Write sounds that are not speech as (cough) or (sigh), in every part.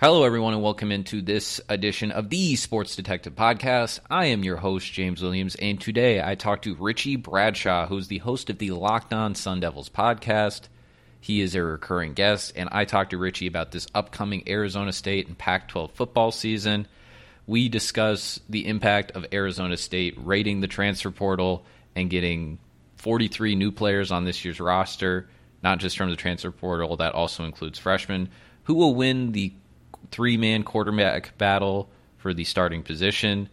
Hello, everyone, and welcome into this edition of the Sports Detective Podcast. I am your host, James Williams, and today I talk to Richie Bradshaw, who's the host of the Locked On Sun Devils podcast. He is a recurring guest, and I talked to Richie about this upcoming Arizona State and Pac 12 football season. We discuss the impact of Arizona State raiding the transfer portal and getting 43 new players on this year's roster, not just from the transfer portal, that also includes freshmen. Who will win the three man quarterback battle for the starting position.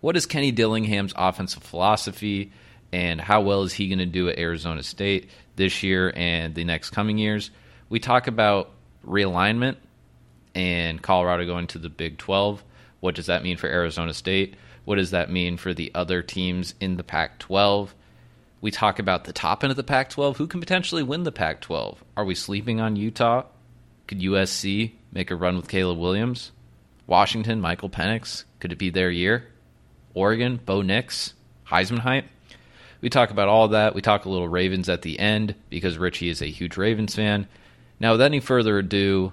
What is Kenny Dillingham's offensive philosophy, and how well is he going to do at Arizona State this year and the next coming years? We talk about realignment and Colorado going to the Big 12. What does that mean for Arizona State? What does that mean for the other teams in the Pac 12? We talk about the top end of the Pac 12. Who can potentially win the Pac 12? Are we sleeping on Utah? Could USC make a run with Caleb Williams? Washington, Michael Penix, could it be their year? Oregon, Bo Nix, Heisman hype? We talk about all that. We talk a little Ravens at the end because Richie is a huge Ravens fan. Now, without any further ado,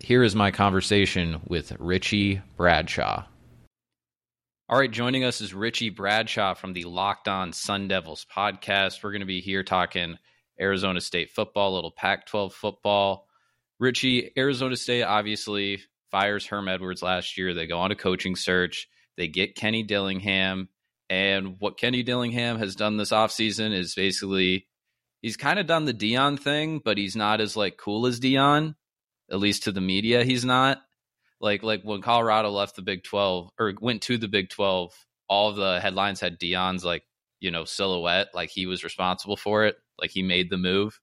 here is my conversation with Richie Bradshaw. All right, joining us is Richie Bradshaw from the Locked On Sun Devils podcast. We're going to be here talking Arizona State football, little Pac 12 football, Richie, Arizona State obviously fires Herm Edwards last year. They go on a coaching search. They get Kenny Dillingham. And what Kenny Dillingham has done this offseason is basically he's kind of done the Deion thing, but he's not as like cool as Deion, At least to the media, he's not. Like like when Colorado left the Big Twelve or went to the Big Twelve, all the headlines had Deion's like, you know, silhouette, like he was responsible for it, like he made the move.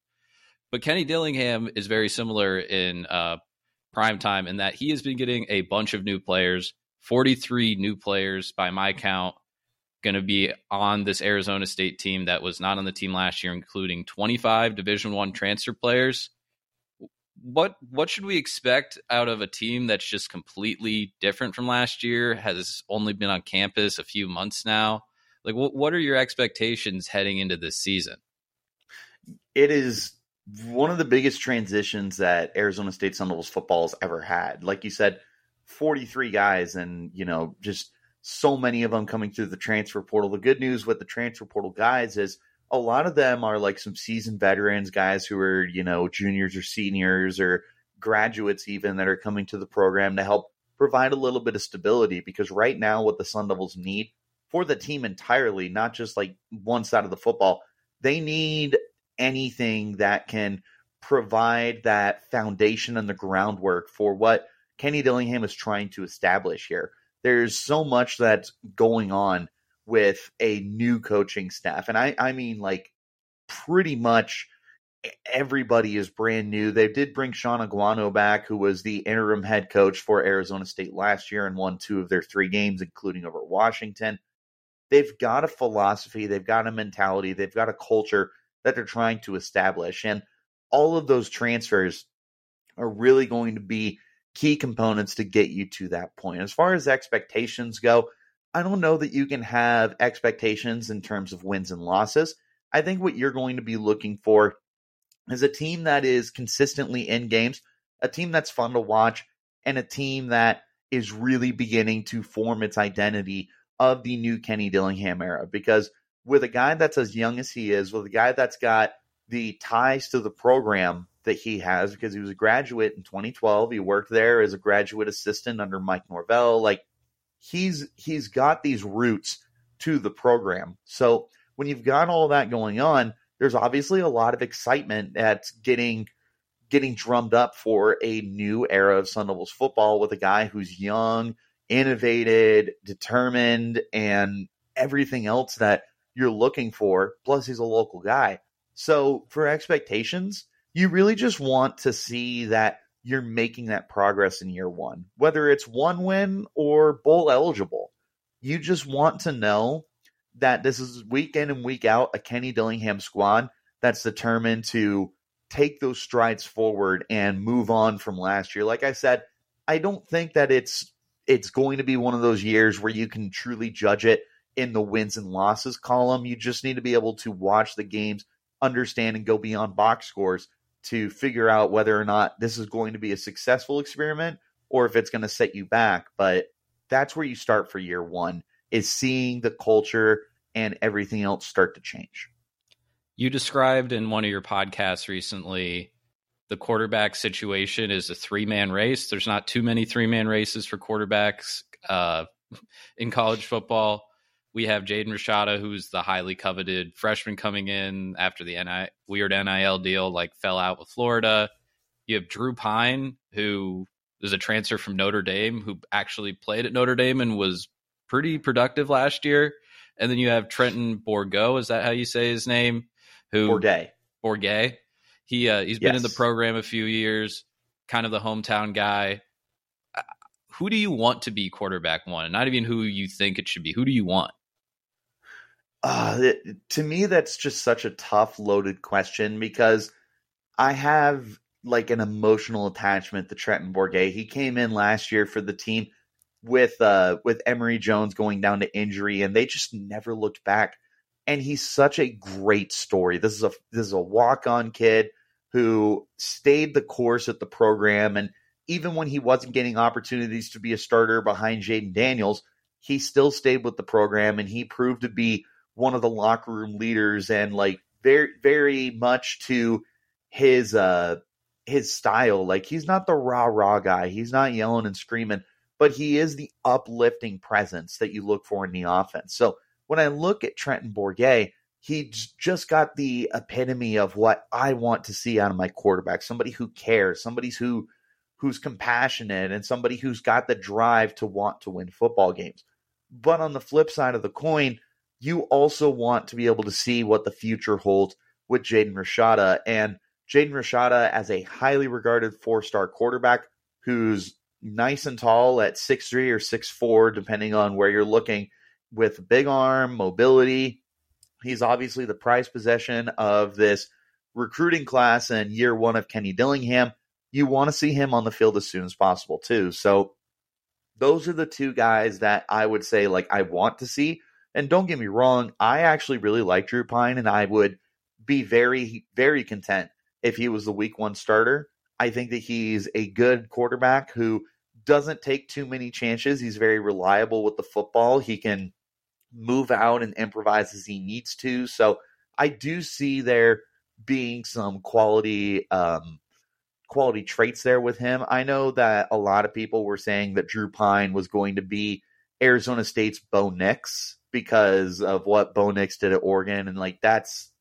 But Kenny Dillingham is very similar in uh, prime time in that he has been getting a bunch of new players, 43 new players by my count, going to be on this Arizona State team that was not on the team last year, including 25 Division One transfer players. What what should we expect out of a team that's just completely different from last year? Has only been on campus a few months now. Like, what what are your expectations heading into this season? It is one of the biggest transitions that Arizona State Sun Devils football has ever had. Like you said, 43 guys and, you know, just so many of them coming through the transfer portal. The good news with the transfer portal guys is a lot of them are like some seasoned veterans, guys who are, you know, juniors or seniors or graduates even that are coming to the program to help provide a little bit of stability because right now what the Sun Devils need for the team entirely, not just like one side of the football, they need anything that can provide that foundation and the groundwork for what Kenny Dillingham is trying to establish here. There's so much that's going on with a new coaching staff. And I, I mean, like, pretty much everybody is brand new. They did bring Shaun Aguano back, who was the interim head coach for Arizona State last year and won two of their three games, including over Washington. They've got a philosophy, they've got a mentality, they've got a culture that they're trying to establish. And all of those transfers are really going to be key components to get you to that point. As far as expectations go, I don't know that you can have expectations in terms of wins and losses. I think what you're going to be looking for is a team that is consistently in games, a team that's fun to watch, and a team that is really beginning to form its identity of the new Kenny Dillingham era. Because with a guy that's as young as he is, with a guy that's got the ties to the program that he has because he was a graduate in 2012. He worked there as a graduate assistant under Mike Norvell. Like he's he's got these roots to the program. So when you've got all that going on, there's obviously a lot of excitement that's getting getting drummed up for a new era of Sun Devils football with a guy who's young, innovated, determined, and everything else that you're looking for. Plus, he's a local guy. So, for expectations, you really just want to see that you're making that progress in year one, whether it's one win or bowl eligible. You just want to know that this is week in and week out a Kenny Dillingham squad that's determined to take those strides forward and move on from last year. Like I said, I don't think that it's it's going to be one of those years where you can truly judge it in the wins and losses column. You just need to be able to watch the games, understand, and go beyond box scores to figure out whether or not this is going to be a successful experiment or if it's going to set you back. But that's where you start for year one is seeing the culture and everything else start to change. You described in one of your podcasts recently the quarterback situation is a three man race. There's not too many three man races for quarterbacks uh, (laughs) in college football. We have Jaden Rashada, who's the highly coveted freshman coming in after the NI- weird NIL deal, like fell out with Florida. You have Drew Pyne, who is a transfer from Notre Dame, who actually played at Notre Dame and was pretty productive last year. And then you have Trenton Bourguet. Is that how you say his name? Who Bourguet. Bourguet. He uh, he's been in the program a few years, kind of the hometown guy. Uh, who do you want to be quarterback one? Not even who you think it should be. Who do you want? Uh, to me, that's just such a tough, loaded question because I have like an emotional attachment to Trenton Bourguet. He came in last year for the team with uh with Emory Jones going down to injury, and they just never looked back. And he's such a great story. This is a this is a walk on kid who stayed the course at the program, and even when he wasn't getting opportunities to be a starter behind Jayden Daniels, he still stayed with the program, and he proved to be one of the locker room leaders, and like very very much to his uh his style. Like he's not the rah rah guy. He's not yelling and screaming but he is the uplifting presence that you look for in the offense. So when I look at Trenton Bourguet, he's just got the epitome of what I want to see out of my quarterback. Somebody who cares, somebody who who's compassionate, and somebody who's got the drive to want to win football games. But on the flip side of the coin, you also want to be able to see what the future holds with Jaden Rashada. And Jaden Rashada, as a highly regarded four star quarterback who's nice and tall at six three or six four, depending on where you're looking, with big arm, mobility. He's obviously the prized possession of this recruiting class and year one of Kenny Dillingham. You want to see him on the field as soon as possible, too. So those are the two guys that I would say like I want to see. And don't get me wrong, I actually really like Drew Pyne, and I would be very, very content if he was the week one starter. I think that he's a good quarterback who doesn't take too many chances. He's very reliable with the football. He can move out and improvise as he needs to. So I do see there being some quality um, quality traits there with him. I know that a lot of people were saying that Drew Pyne was going to be Arizona State's Bo Nix because of what Bo Nix did at Oregon, and like that's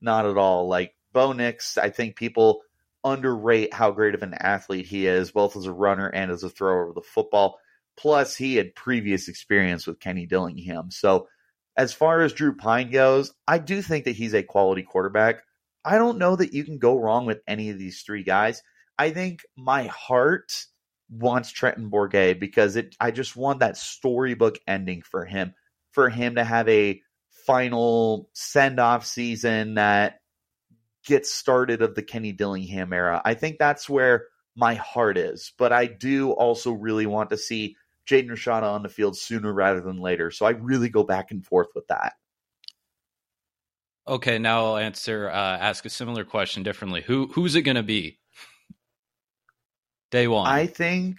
not at all. Like Bo Nix, I think people underrate how great of an athlete he is, both as a runner and as a thrower of the football. Plus, he had previous experience with Kenny Dillingham. So, as far as Drew Pyne goes, I do think that he's a quality quarterback. I don't know that you can go wrong with any of these three guys. I think my heart wants Trenton Bourguet because it I just want that storybook ending for him, for him to have a final send off season that gets started of the Kenny Dillingham era. I think that's where my heart is. But I do also really want to see Jaden Rashada on the field sooner rather than later. So I really go back and forth with that. Okay, now I'll answer uh, ask a similar question differently. Who who's it going to be? Day one. I think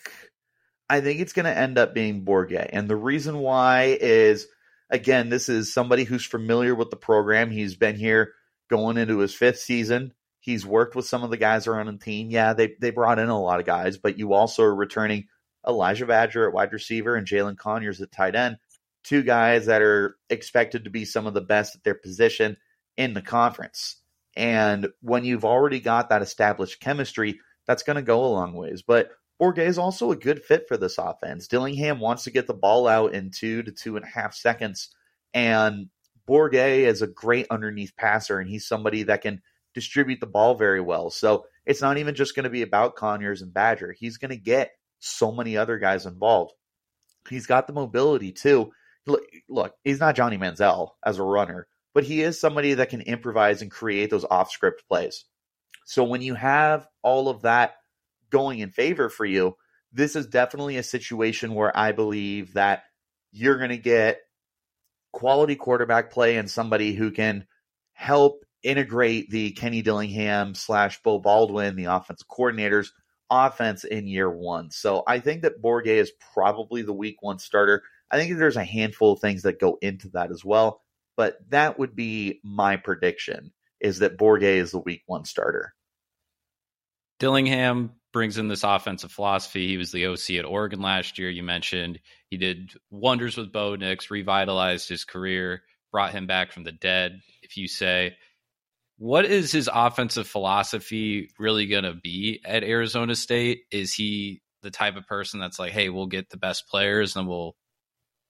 I think it's going to end up being Bourguet, and the reason why is again, this is somebody who's familiar with the program. He's been here going into his fifth season. He's worked with some of the guys around the team. Yeah, they they brought in a lot of guys, but you also are returning Elijah Badger at wide receiver and Jalin Conyers at tight end. Two guys that are expected to be some of the best at their position in the conference. And when you've already got that established chemistry, that's going to go a long ways. But Bourguet is also a good fit for this offense. Dillingham wants to get the ball out in two to two and a half seconds. And Bourguet is a great underneath passer, and he's somebody that can distribute the ball very well. So it's not even just going to be about Conyers and Badger. He's going to get so many other guys involved. He's got the mobility too. Look, look, he's not Johnny Manziel as a runner, but he is somebody that can improvise and create those off script plays. So when you have all of that going in favor for you, this is definitely a situation where I believe that you're going to get quality quarterback play and somebody who can help integrate the Kenny Dillingham slash Beau Baldwin, the offensive coordinators, offense in year one. So I think that Bourguet is probably the week one starter. I think there's a handful of things that go into that as well, but that would be my prediction is that Bourguet is the week one starter. Dillingham brings in this offensive philosophy. He was the OC at Oregon last year. You mentioned he did wonders with Bo Nix, revitalized his career, brought him back from the dead, if you say. What is his offensive philosophy really going to be at Arizona State? Is he the type of person that's like, hey, we'll get the best players and we'll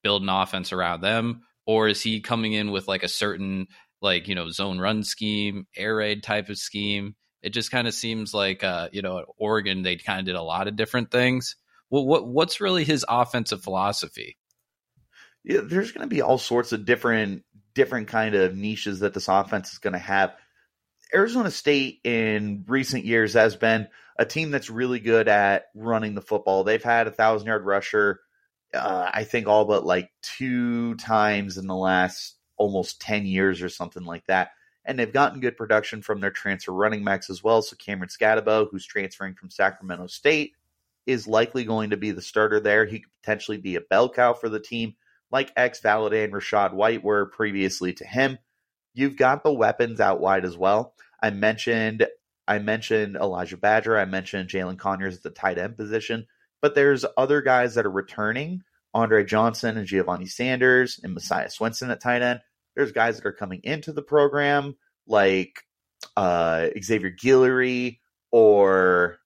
build an offense around them? Or is he coming in with like a certain, like, you know, zone run scheme, air raid type of scheme? It just kind of seems like, uh, you know, at Oregon, they kind of did a lot of different things. Well, what what's really his offensive philosophy? Yeah, there's going to be all sorts of different different kind of niches that this offense is going to have. Arizona State in recent years has been a team that's really good at running the football. They've had a thousand yard rusher, uh, I think, all but like two times in the last almost 10 years or something like that. And they've gotten good production from their transfer running backs as well. So Cameron Skattebo, who's transferring from Sacramento State, is likely going to be the starter there. He could potentially be a bell cow for the team, like ex Valladay and Rashad White were previously to him. You've got the weapons out wide as well. I mentioned I mentioned Elijah Badger. I mentioned Jalin Conyers at the tight end position, but there's other guys that are returning. Andre Johnson and Giovanni Sanders and Messiah Swinson at tight end. There's guys that are coming into the program like uh, Xavier Guillory or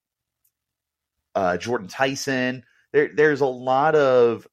uh, Jordan Tyson. There, there's a lot of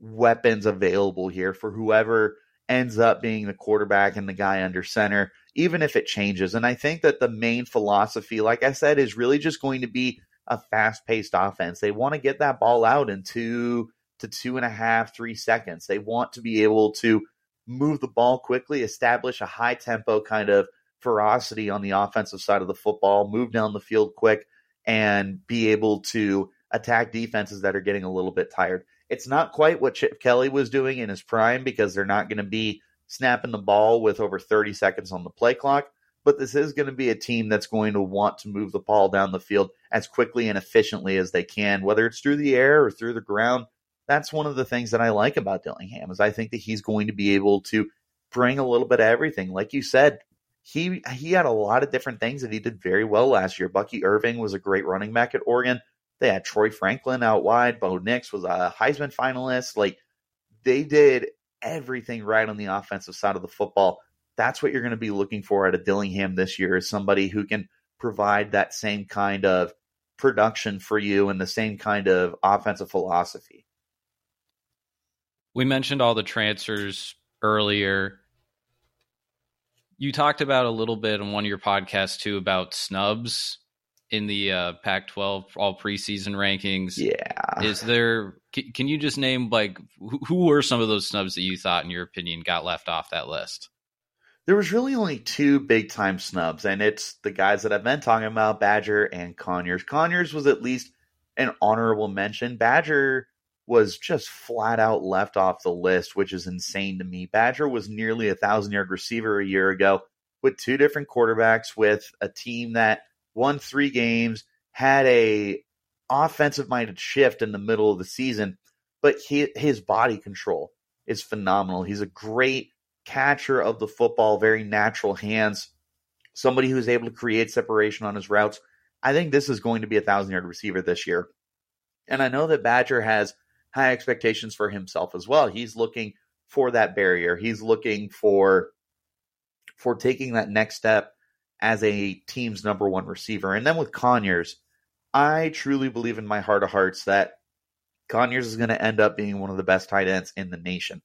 weapons available here for whoever ends up being the quarterback and the guy under center, even if it changes. And I think that the main philosophy, like I said, is really just going to be a fast paced offense. They want to get that ball out in two to two and a half, three seconds. They want to be able to move the ball quickly, establish a high tempo kind of ferocity on the offensive side of the football, move down the field quick, and be able to attack defenses that are getting a little bit tired. It's not quite what Chip Kelly was doing in his prime because they're not going to be snapping the ball with over 30 seconds on the play clock. But this is going to be a team that's going to want to move the ball down the field as quickly and efficiently as they can, whether it's through the air or through the ground. That's one of the things that I like about Dillingham is I think that he's going to be able to bring a little bit of everything. Like you said, he he had a lot of different things that he did very well last year. Bucky Irving was a great running back at Oregon. They had Troy Franklin out wide. Bo Nix was a Heisman finalist. Like they did everything right on the offensive side of the football. That's what you're going to be looking for at a Dillingham this year is somebody who can provide that same kind of production for you and the same kind of offensive philosophy. We mentioned all the transfers earlier. You talked about a little bit on one of your podcasts too about snubs in the uh, Pac-12 all preseason rankings. Yeah. Is there? Can you just name like who were some of those snubs that you thought, in your opinion, got left off that list? There was really only two big time snubs, and it's the guys that I've been talking about, Badger and Conyers. Conyers was at least an honorable mention. Badger was just flat out left off the list, which is insane to me. Badger was nearly a thousand yard receiver a year ago with two different quarterbacks, with a team that won three games, had a offensive minded shift in the middle of the season, but he, his body control is phenomenal. He's a great catcher of the football, very natural hands, somebody who's able to create separation on his routes. I think this is going to be a thousand yard receiver this year. And I know that Badger has high expectations for himself as well. He's looking for that barrier. He's looking for for taking that next step as a team's number one receiver. And then with Conyers, I truly believe in my heart of hearts that Conyers is going to end up being one of the best tight ends in the nation.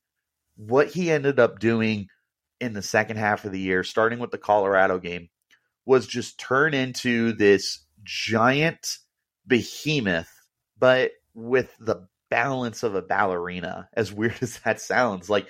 What he ended up doing in the second half of the year, starting with the Colorado game, was just turn into this giant behemoth, but with the balance of a ballerina. As weird (laughs) as that sounds, like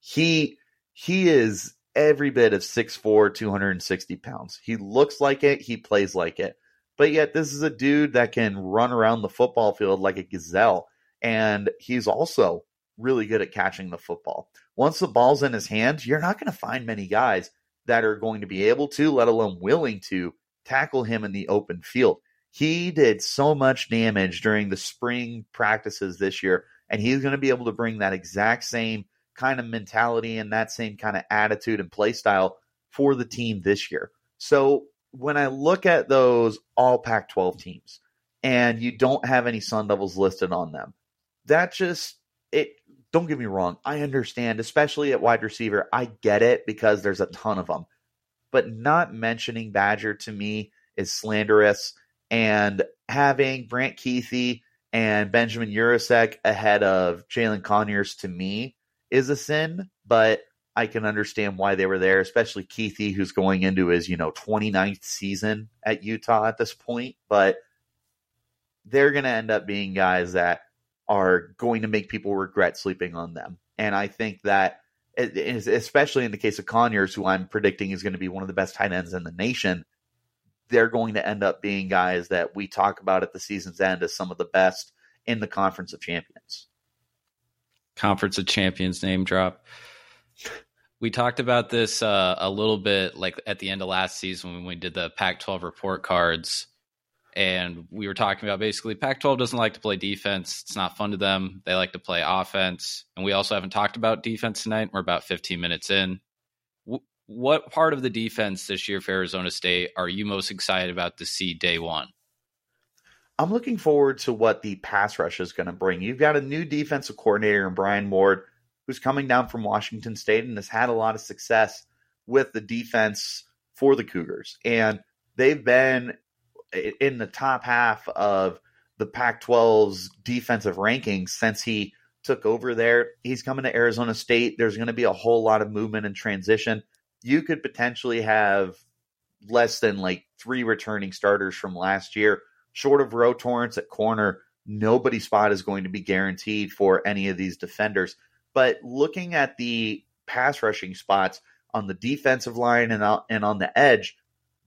he he is every bit of 6'4, 260 pounds. He looks like it, he plays like it. But yet, this is a dude that can run around the football field like a gazelle. And he's also really good at catching the football. Once the ball's in his hands, you're not going to find many guys that are going to be able to, let alone willing to, tackle him in the open field. He did so much damage during the spring practices this year, and he's going to be able to bring that exact same kind of mentality and that same kind of attitude and play style for the team this year. So when I look at those all Pac 12 teams and you don't have any Sun Devils listed on them, that just, it, don't get me wrong. I understand, especially at wide receiver. I get it because there's a ton of them. But not mentioning Badger to me is slanderous. And having Brant Kuithe and Benjamin Yurosek ahead of Jalin Conyers to me is a sin, but I can understand why they were there, especially Keithy, who's going into his, you know, 29th season at Utah at this point. But they're going to end up being guys that are going to make people regret sleeping on them. And I think that, especially in the case of Conyers, who I'm predicting is going to be one of the best tight ends in the nation, they're going to end up being guys that we talk about at the season's end as some of the best in the Conference of Champions. Conference of Champions name drop. We talked about this uh, a little bit like at the end of last season when we did the Pac 12 report cards. And we were talking about basically Pac 12 doesn't like to play defense. It's not fun to them. They like to play offense. And we also haven't talked about defense tonight. We're about 15 minutes in. What part of the defense this year for Arizona State are you most excited about to see day one? I'm looking forward to what the pass rush is going to bring. You've got a new defensive coordinator in Brian Ward, who's coming down from Washington State and has had a lot of success with the defense for the Cougars. And they've been in the top half of the Pac 12's defensive rankings since he took over there. He's coming to Arizona State. There's going to be a whole lot of movement and transition. You could potentially have less than like three returning starters from last year short of Ro Torrence at corner, nobody's spot is going to be guaranteed for any of these defenders. But looking at the pass rushing spots on the defensive line and on, and on the edge,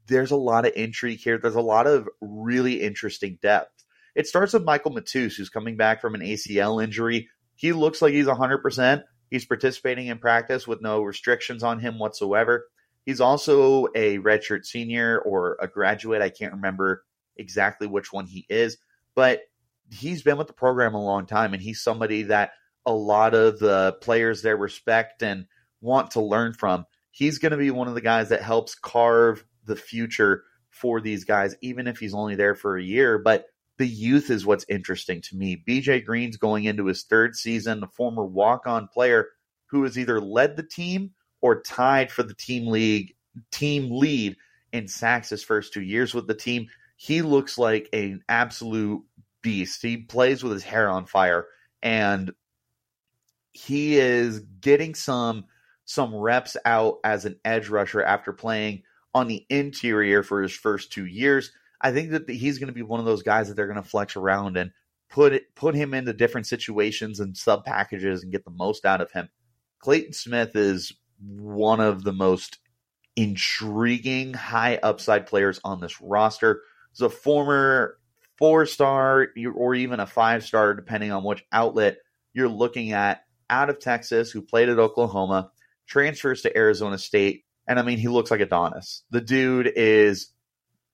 there's a lot of intrigue here. There's a lot of really interesting depth. It starts with Michael Matus, who's coming back from an ACL injury. He looks like he's 100%. He's participating in practice with no restrictions on him whatsoever. He's also a redshirt senior or a graduate. I can't remember exactly which one he is, but he's been with the program a long time and he's somebody that a lot of the players there respect and want to learn from. He's going to be one of the guys that helps carve the future for these guys, even if he's only there for a year. But the youth is what's interesting to me. BJ Green's going into his third season, a former walk on player who has either led the team or tied for the team league team lead in sacks his first two years with the team he looks like an absolute beast. He plays with his hair on fire and he is getting some some reps out as an edge rusher after playing on the interior for his first 2 years. I think that he's going to be one of those guys that they're going to flex around and put it, put him into different situations and sub packages and get the most out of him. Clayton Smith is one of the most intriguing high upside players on this roster is a former four star or even a five star, depending on which outlet you're looking at, out of Texas, who played at Oklahoma, transfers to Arizona State. And I mean, he looks like Adonis. The dude is,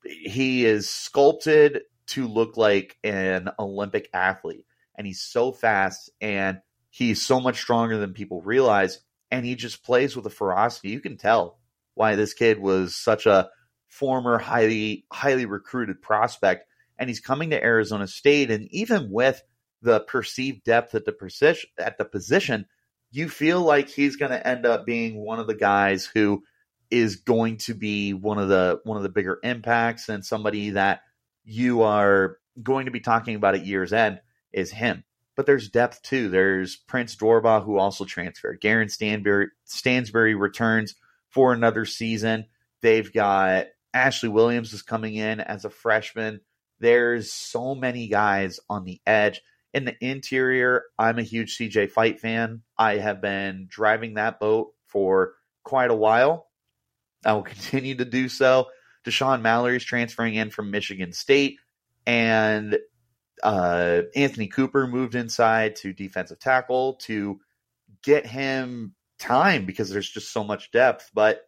he is sculpted to look like an Olympic athlete. And he's so fast and he's so much stronger than people realize. And he just plays with a ferocity. You can tell why this kid was such a former highly highly recruited prospect, and he's coming to Arizona State. And even with the perceived depth at the position, at the position, you feel like he's going to end up being one of the guys who is going to be one of the one of the bigger impacts and somebody that you are going to be talking about at year's end is him. But there's depth too. There's Prince Dorbah who also transferred. Garen Stanbury Stansbury returns for another season. They've got Ashley Williams is coming in as a freshman. There's so many guys on the edge. In the interior, I'm a huge CJ Fite fan. I have been driving that boat for quite a while. I will continue to do so. Deshaun Mallory is transferring in from Michigan State, and uh, Anthony Cooper moved inside to defensive tackle to get him time because there's just so much depth. But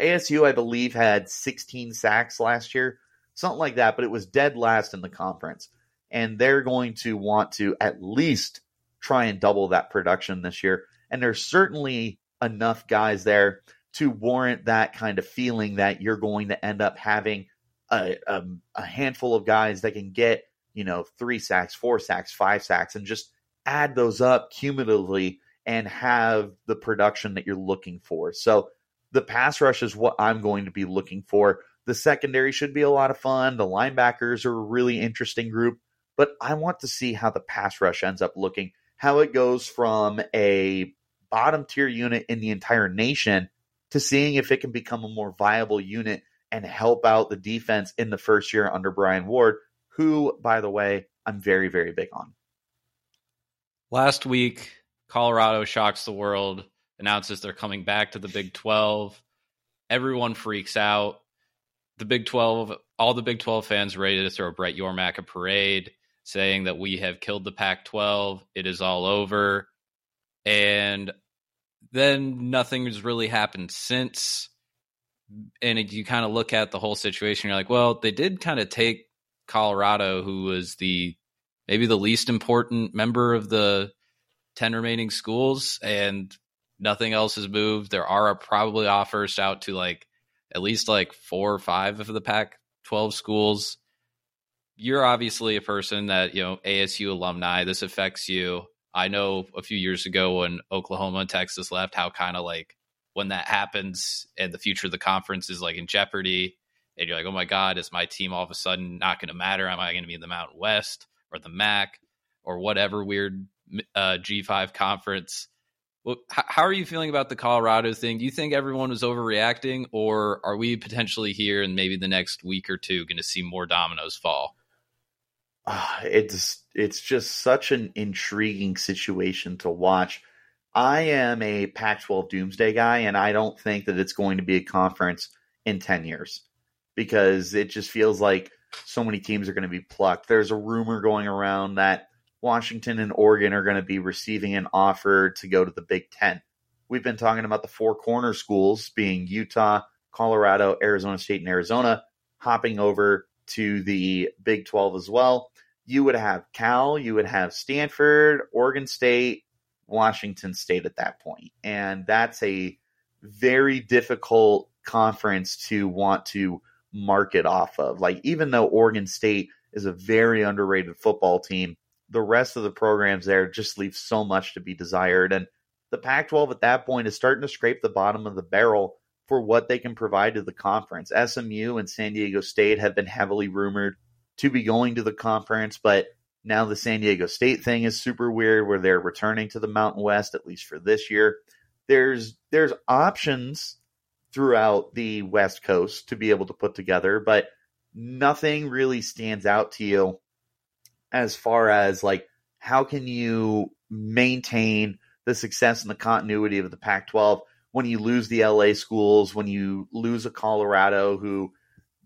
ASU, I believe, had 16 sacks last year. something like that, but it was dead last in the conference. And they're going to want to at least try and double that production this year. And there's certainly enough guys there to warrant that kind of feeling that you're going to end up having a, a, a handful of guys that can get, you know, three sacks, four sacks, five sacks, and just add those up cumulatively and have the production that you're looking for. So the pass rush is what I'm going to be looking for. The secondary should be a lot of fun. The linebackers are a really interesting group, but I want to see how the pass rush ends up looking, how it goes from a bottom tier unit in the entire nation to seeing if it can become a more viable unit and help out the defense in the first year under Brian Ward, who, by the way, I'm very, very big on. Last week, Colorado shocks the world, announces they're coming back to the Big 12. Everyone freaks out. The Big 12, all the Big 12 fans ready to throw Brett Yormark a parade, saying that we have killed the Pac 12. It is all over. And then nothing has really happened since. And you kind of look at the whole situation, you're like, well, they did kind of take Colorado, who was the maybe the least important member of the 10 remaining schools, and nothing else has moved. There are probably offers out to like at least like four or five of the Pac 12 schools. You're obviously a person that, you know, ASU alumni, this affects you. I know a few years ago when Oklahoma and Texas left, how kind of like when that happens and the future of the conference is like in jeopardy, and you're like, oh my God, is my team all of a sudden not going to matter? Am I going to be in the Mountain West or the MAC or whatever weird uh, G5 conference? Well, how are you feeling about the Colorado thing? Do you think everyone was overreacting, or are we potentially here in maybe the next week or two going to see more dominoes fall? uh, it's it's just such an intriguing situation to watch. I am a Pac-12 doomsday guy, and I don't think that it's going to be a conference in ten years because it just feels like so many teams are going to be plucked. There's a rumor going around that Washington and Oregon are going to be receiving an offer to go to the Big Ten. We've been talking about the four corner schools being Utah, Colorado, Arizona State, and Arizona hopping over to the Big 12 as well. You would have Cal, you would have Stanford, Oregon State, Washington State at that point. And that's a very difficult conference to want to market off of. Like, even though Oregon State is a very underrated football team, the rest of the programs there just leave so much to be desired. And the Pac 12 at that point is starting to scrape the bottom of the barrel for what they can provide to the conference. SMU and San Diego State have been heavily rumored to be going to the conference, but now the San Diego State thing is super weird where they're returning to the Mountain West at least for this year. There's there's options throughout the West Coast to be able to put together, but nothing really stands out to you as far as like how can you maintain the success and the continuity of the Pac 12 when you lose the LA schools, when you lose a Colorado who,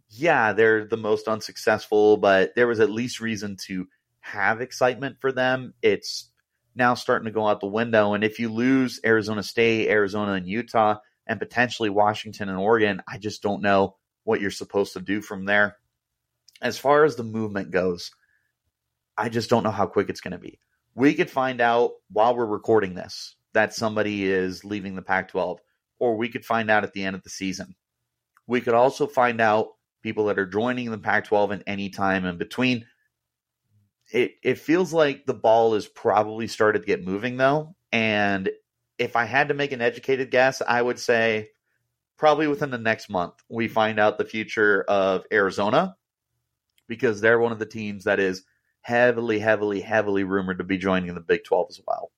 yeah, they're the most unsuccessful, but there was at least reason to have excitement for them. It's now starting to go out the window. And if you lose Arizona State, Arizona, and Utah, and potentially Washington and Oregon, I just don't know what you're supposed to do from there. As far as the movement goes, I just don't know how quick it's going to be. We could find out while we're recording this that somebody is leaving the Pac 12, or we could find out at the end of the season. We could also find out people that are joining the Pac 12 in any time in between. It, it feels like the ball is probably started to get moving though. And if I had to make an educated guess, I would say probably within the next month, we find out the future of Arizona because they're one of the teams that is heavily, heavily, heavily rumored to be joining the Big 12 as well.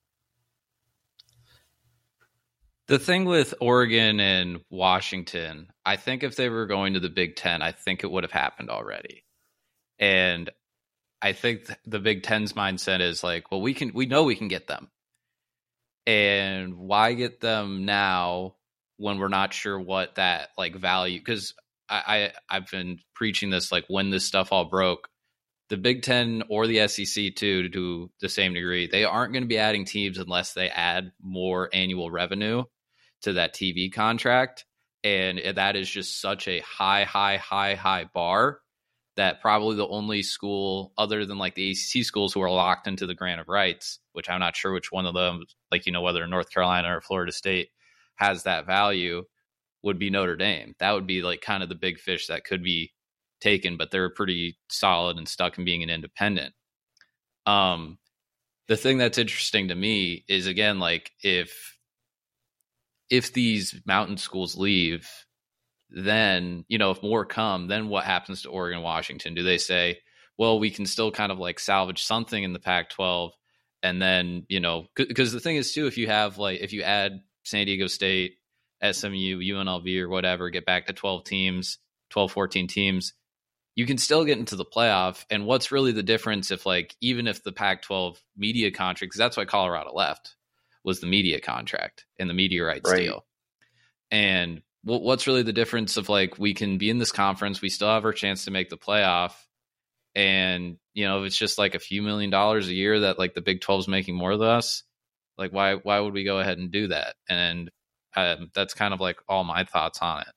The thing with Oregon and Washington, I think if they were going to the Big Ten, I think it would have happened already. And I think the Big Ten's mindset is like, well, we can, we know we can get them. And why get them now when we're not sure what that like value? Because I, I I've been preaching this like when this stuff all broke, the Big Ten or the SEC too, to the same degree, they aren't going to be adding teams unless they add more annual revenue to that TV contract. And that is just such a high, high, high, high bar that probably the only school other than like the ACC schools who are locked into the grant of rights, which I'm not sure which one of them, like you know whether North Carolina or Florida State has that value, would be Notre Dame. That would be like kind of the big fish that could be taken, but they're pretty solid and stuck in being an independent. Um, the thing that's interesting to me is again like if if these mountain schools leave then you know if more come then what happens to oregon washington? Do they say well we can still kind of like salvage something in the pac 12 and then you know because the thing is too if you have like if you add san diego state smu unlv or whatever get back to 12 teams 12 14 teams you can still get into the playoff. And what's really the difference if like even if the pac 12 media contract because that's why colorado left was the media contract and the media rights right. deal and what's really the difference of like we can be in this conference, we still have our chance to make the playoff, and you know if it's just like a few million dollars a year that like the Big Twelve is making more than us, like why why would we go ahead and do that? And um, that's kind of like all my thoughts on it.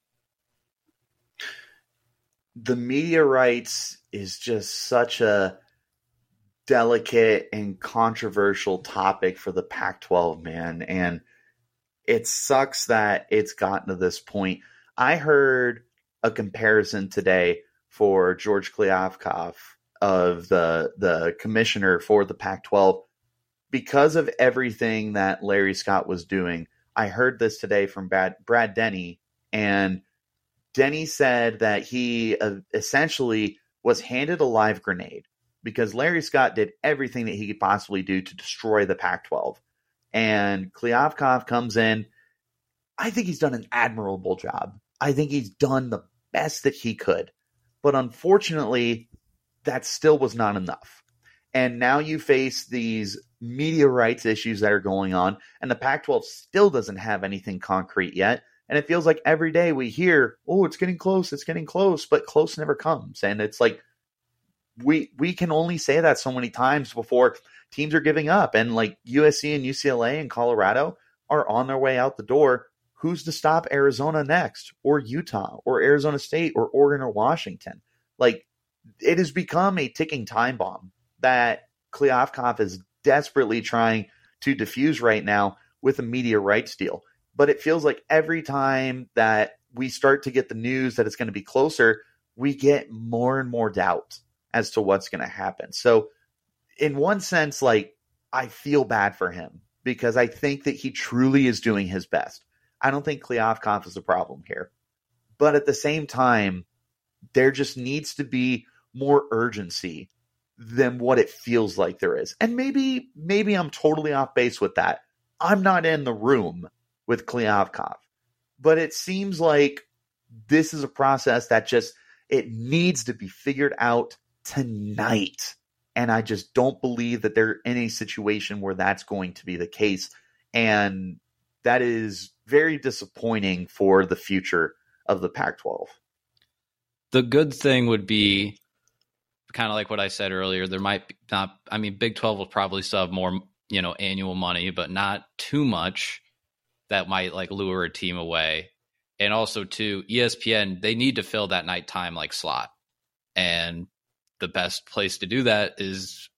The media rights is just such a delicate and controversial topic for the Pac 12, man. And it sucks that it's gotten to this point. I heard a comparison today for George Kliavkoff of the the commissioner for the Pac-12 because of everything that Larry Scott was doing. I heard this today from Brad, Brad Denny, and Denny said that he uh, essentially was handed a live grenade because Larry Scott did everything that he could possibly do to destroy the Pac 12 and Kliavkoff comes in. I think he's done an admirable job. I think he's done the best that he could. But unfortunately, that still was not enough. And now you face these media rights issues that are going on, and the Pac 12 still doesn't have anything concrete yet. And it feels like every day we hear, oh, it's getting close, it's getting close, but close never comes. And it's like, we we can only say that so many times before teams are giving up. And like USC and UCLA and Colorado are on their way out the door. Who's to stop Arizona next, or Utah, or Arizona State, or Oregon, or Washington? Like it has become a ticking time bomb that Kliavkoff is desperately trying to diffuse right now with a media rights deal. But it feels like every time that we start to get the news that it's going to be closer, we get more and more doubt as to what's going to happen. So in one sense, like I feel bad for him because I think that he truly is doing his best. I don't think Kliavkoff is the problem here. But at the same time, there just needs to be more urgency than what it feels like there is. And maybe maybe I'm totally off base with that. I'm not in the room with Kliavkoff. But it seems like this is a process that just it needs to be figured out tonight. And I just don't believe that they're in a situation where that's going to be the case. And that is very disappointing for the future of the Pac 12. The good thing would be kind of like what I said earlier. There might not, I mean, Big 12 will probably still have more, you know, annual money, but not too much that might like lure a team away. And also, too, ESPN, they need to fill that nighttime like slot. And the best place to do that is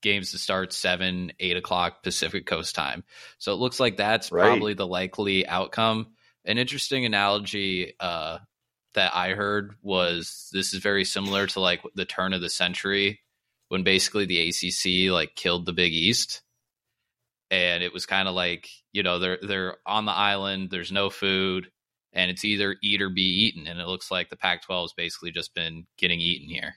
games to start seven, eight o'clock Pacific Coast time. So it looks like that's right. probably the likely outcome. An interesting analogy uh, that I heard was this is very similar to like the turn of the century when basically the ACC like killed the Big East. And it was kind of like, you know, they're they're on the island, there's no food, and it's either eat or be eaten. And it looks like the Pac 12 has basically just been getting eaten here.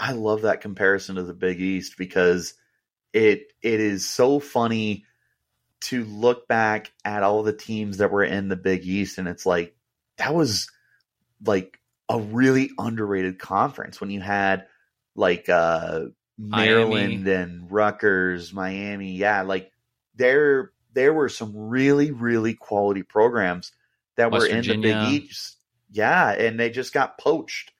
I love that comparison to the Big East because it it is so funny to look back at all the teams that were in the Big East and it's like that was like a really underrated conference when you had like uh Maryland Miami. and Rutgers, Miami, yeah, like there there were some really really quality programs that West were Virginia. in the Big East. Yeah, and they just got poached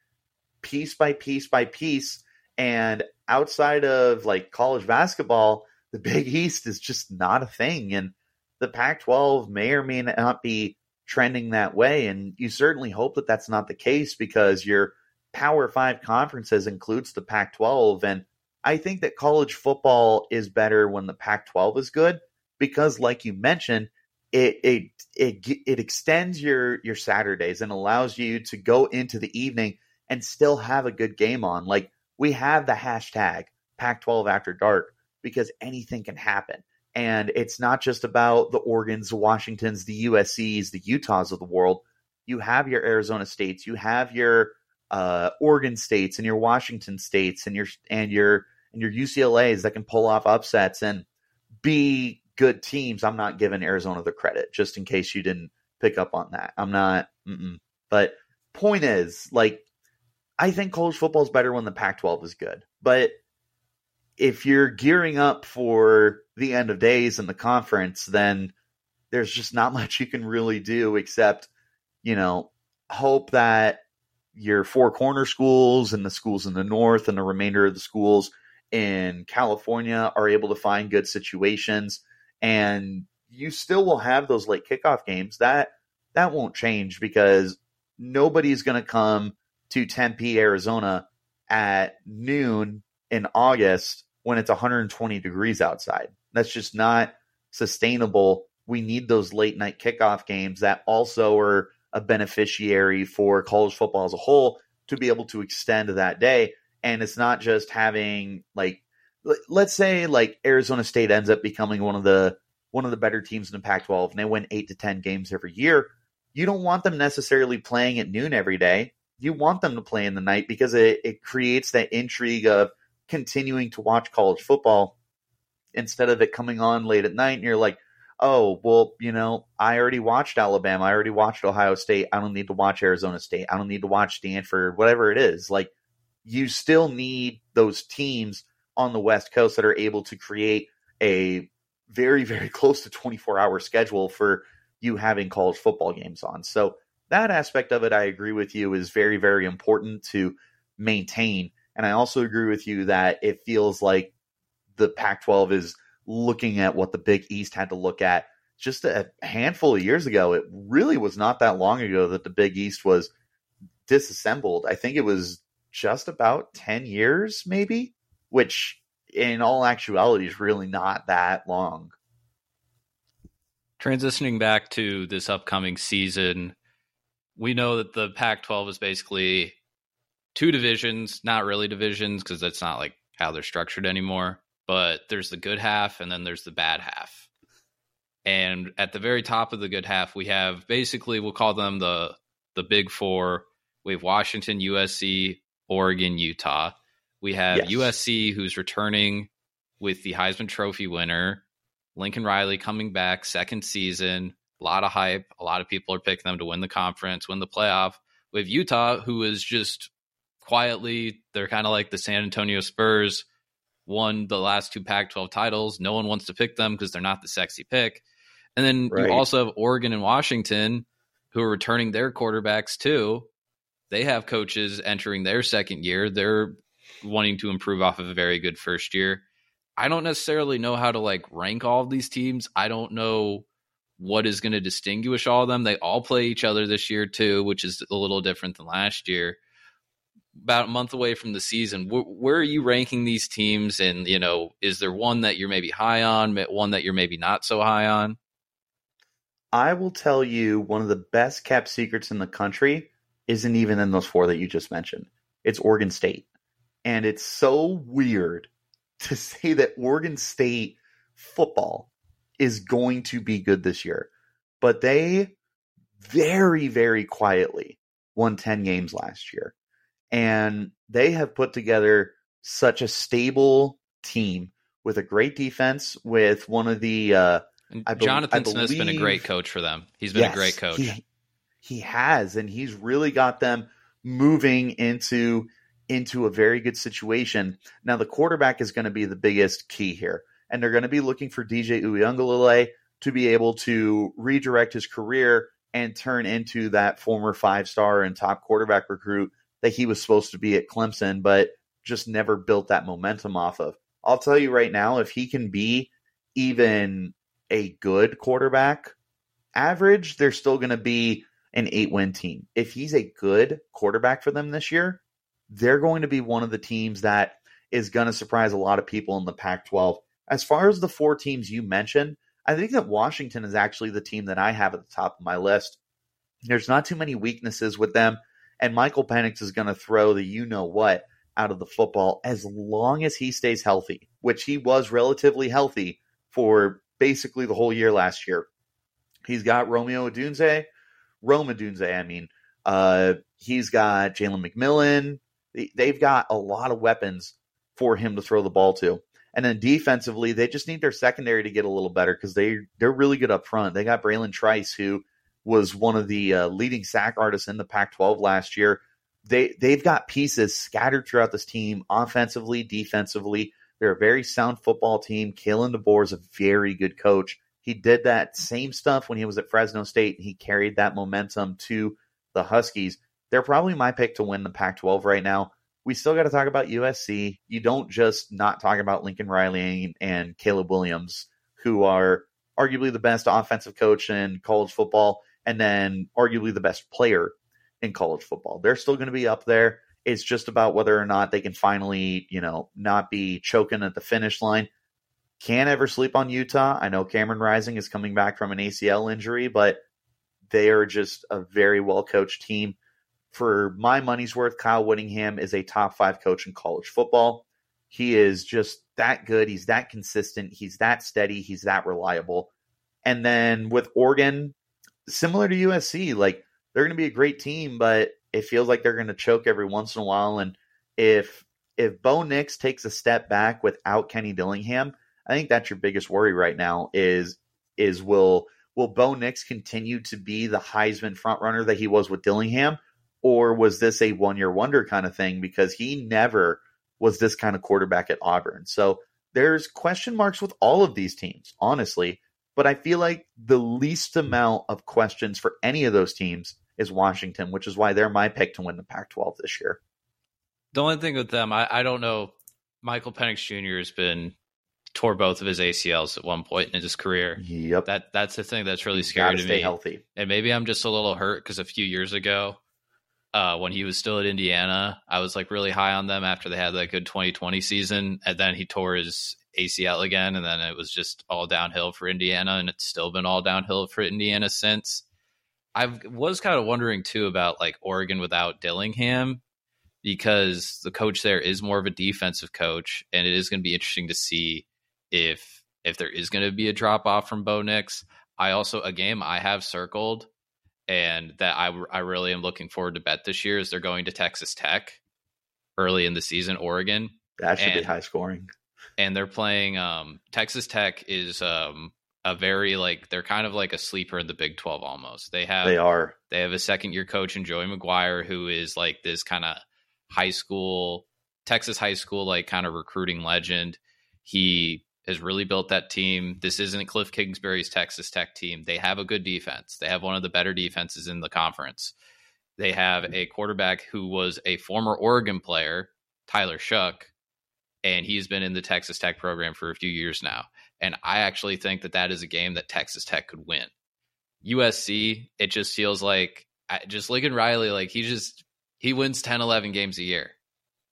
piece by piece by piece. And outside of like college basketball, the (laughs) Big East is just not a thing. And the Pac 12 may or may not be trending that way. And you certainly hope that that's not the case because you're Power Five conferences includes the Pac 12. And I think that college football is better when the Pac 12 is good because, like you mentioned, it, it it it extends your your Saturdays and allows you to go into the evening and still have a good game on. Like we have the hashtag Pac-12 after dark because anything can happen. And it's not just about the Oregons, the Washingtons, the USCs, the Utahs of the world. You have your Arizona states, you have your uh, Oregon states and your Washington states and your and your and your UCLA's that can pull off upsets and be good teams. I'm not giving Arizona the credit, just in case you didn't pick up on that. I'm not. Mm-mm. But point is, like, I think college football is better when the Pac-12 is good. But if you're gearing up for the end of days in the conference, then there's just not (laughs) much you can really do except, you know, hope that your four corner schools and the schools in the north and the remainder of the schools in California are able to find good situations and you still will have those late kickoff games that that won't change because nobody's going to come to Tempe, Arizona at noon in August when it's 120 degrees outside. That's just not sustainable. We need those late night kickoff games that also are a beneficiary for college football as a whole to be able to extend that day. And it's not just having like let's say like Arizona State ends up becoming one of the one of the better teams in the Pac-12 and they win 8 to 10 games every year. You don't want them necessarily playing at noon every day. You want them to play in the night because it, it creates that intrigue of continuing to watch college football instead of it coming on late at night and you're like, oh, well, you know, I already watched Alabama. I already watched Ohio State. I don't need to watch Arizona State. I don't need to watch Stanford, whatever it is. Like, you still need those teams on the West Coast that are able to create a very, very (laughs) close to 24 hour schedule for you having college football games on. So, that aspect of it, I agree with you, is very, very important to maintain. And I also agree with you that it feels like the Pac 12 is looking at what the Big East had to look at just a handful of years ago. It really was not that long ago that the Big East was disassembled. I think it was just about 10 years, maybe, which in all actuality is really not that long. Transitioning back to this upcoming season, we know that the Pac 12 is basically two divisions, not really divisions because that's not like how they're structured anymore. But there's the good half and then there's the bad half. And at the very top of the good half, we have basically we'll call them the the big four. We have Washington, USC, Oregon, Utah. We have yes. USC who's returning with the Heisman Trophy winner, Lincoln Riley coming back second season. A lot of hype. A lot of people are picking them to win the conference, win the playoff. We have Utah, who is just quietly, they're kind of like the San Antonio Spurs, won the last two Pac 12 titles. No one wants to pick them because they're not the sexy pick. And then right. you also have Oregon and Washington, who are returning their quarterbacks too. They have coaches entering their second year. They're wanting to improve off of a very good first year. I don't necessarily know how to like rank all of these teams. I don't know what is going to distinguish all of them. They all play each other this year too, which is a little different than last year. About a month away from the season, where, where are you ranking these teams? And you know, is there one that you're maybe high on, one that you're maybe not so high on? I will tell you one of the best kept secrets in the country isn't even in those four that you just mentioned. It's Oregon State. And it's so weird (laughs) to say that Oregon State football is going to be good this year. But they very, very quietly won 10 games last year. And they have put together such a stable team with a great defense, with one of the. Uh, I be- Jonathan I Smith's been a great coach for them. He's been yes, a great coach. He, he has, and he's really got them moving into into a very good situation. Now, the quarterback is going to be the biggest key here, and they're going to be looking for DJ Uiagalelei to be able to redirect his career and turn into that former five star and top quarterback recruit that he was supposed to be at Clemson, but just never built that momentum off of. I'll tell you right now, if he can be even a good quarterback, average, they're still going to be an eight win team. If he's a good quarterback for them this year, they're going to be one of the teams that is going to surprise a lot of people in the Pac 12. As far as the four teams you mentioned, I think that Washington is actually the team that I have at the top of my list. There's not too many weaknesses with them, and Michael Penix is going to throw the you know what out of the football as long as he stays healthy, which he was relatively healthy for basically the whole year last year. He's got Romeo Odunze, Rome Odunze, I mean. Uh, he's got Jalen McMillan. They've got a lot of weapons for him to throw the ball to. And then defensively, they just need their secondary to get a little better because they they're really good up front. They got Bralen Trice, who was one of the uh, leading sack artists in the Pac-12 last year. They they've got pieces scattered throughout this team, offensively, defensively. They're a very sound football team. Kalen DeBoer is a very good coach. He did that same stuff when he was at Fresno State. And he carried that momentum to the Huskies. They're probably my pick to win the Pac 12 right now. We still got to talk about USC. You don't just not talk about Lincoln Riley and Caleb Williams, who are arguably the best offensive coach in college football and then arguably the best player in college football. They're still going to be up there. It's just about whether or not they can finally, you know, not be choking at the finish line. Can't ever sleep on Utah. I know Cameron Rising is coming back from an ACL injury, but they are just a very well coached team. For my money's worth, Kyle Whittingham is a top five coach in college football. He is just that good. He's that consistent. He's that steady. He's that reliable. And then with Oregon, similar to USC, like they're going to be a great team, but it feels like they're going to choke every once in a while. And if if Bo Nix takes a step back without Kenny Dillingham, I think that's your biggest worry right now. Is is will will Bo Nix continue to be the Heisman frontrunner that he was with Dillingham, or was this a one year wonder kind of thing? Because he never was this kind of quarterback at Auburn. So there's question marks with all of these teams, honestly. But I feel like the least amount of questions for any of those teams is Washington, which is why they're my pick to win the Pac 12 this year. The only thing with them, I, I don't know. Michael Penix Jr. has been tore both of his ACLs at one point in his career. Yep. That that's the thing that's really scary to stay me. Healthy. And maybe I'm just a little hurt because a few years ago, uh, when he was still at Indiana, I was like really high on them after they had that good 2020 season, and then he tore his ACL again, and then it was just all downhill for Indiana, and it's still been all downhill for Indiana since. I was kind of wondering too about like Oregon without Dillingham because the coach there is more of a defensive coach, and it is going to be interesting to see if if there is going to be a drop off from Bo Nix. I also a game I have circled and that I I really am looking forward to bet this year is they're going to Texas Tech early in the season, Oregon. That should and, be high scoring. And they're playing um, Texas Tech is um, a very like they're kind of like a sleeper in the Big 12 almost. They have They are. They have a second year coach in Joey McGuire who is like this kind of high school Texas high school like kind of recruiting legend. He has really built that team. This isn't Cliff Kingsbury's Texas Tech team. They have a good defense. They have one of the better defenses in the conference. They have a quarterback who was a former Oregon player, Tyler Shough, and he's been in the Texas Tech program for a few years now. And I actually think that that is a game that Texas Tech could win. USC, it just feels like just Lincoln Riley, like he just he wins 10, 11 games a year.